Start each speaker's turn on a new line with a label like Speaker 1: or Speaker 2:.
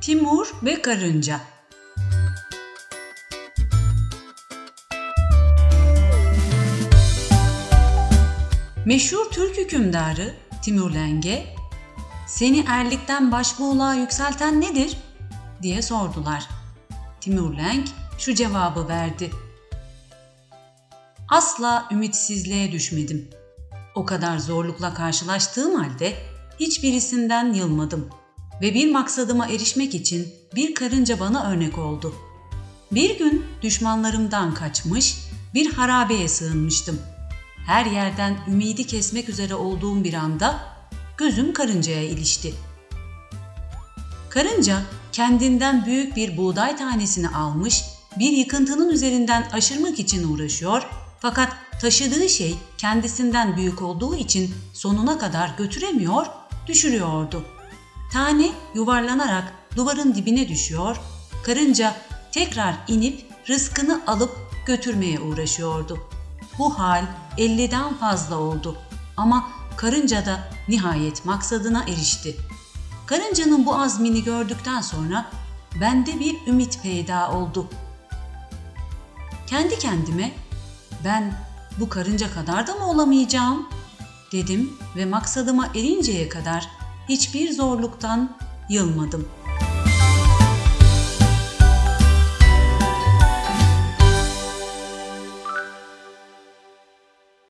Speaker 1: Timur ve Karınca Meşhur Türk hükümdarı Timur Lenge, seni erlikten başbuğluğa yükselten nedir? diye sordular. Timur Lenk şu cevabı verdi. Asla ümitsizliğe düşmedim. O kadar zorlukla karşılaştığım halde hiçbirisinden yılmadım ve bir maksadıma erişmek için bir karınca bana örnek oldu. Bir gün düşmanlarımdan kaçmış, bir harabeye sığınmıştım. Her yerden ümidi kesmek üzere olduğum bir anda gözüm karıncaya ilişti. Karınca kendinden büyük bir buğday tanesini almış, bir yıkıntının üzerinden aşırmak için uğraşıyor fakat taşıdığı şey kendisinden büyük olduğu için sonuna kadar götüremiyor, düşürüyordu. Tane yuvarlanarak duvarın dibine düşüyor, karınca tekrar inip rızkını alıp götürmeye uğraşıyordu. Bu hal 50'den fazla oldu ama karınca da nihayet maksadına erişti. Karıncanın bu azmini gördükten sonra bende bir ümit peyda oldu. Kendi kendime ben bu karınca kadar da mı olamayacağım dedim ve maksadıma erinceye kadar hiçbir zorluktan yılmadım.''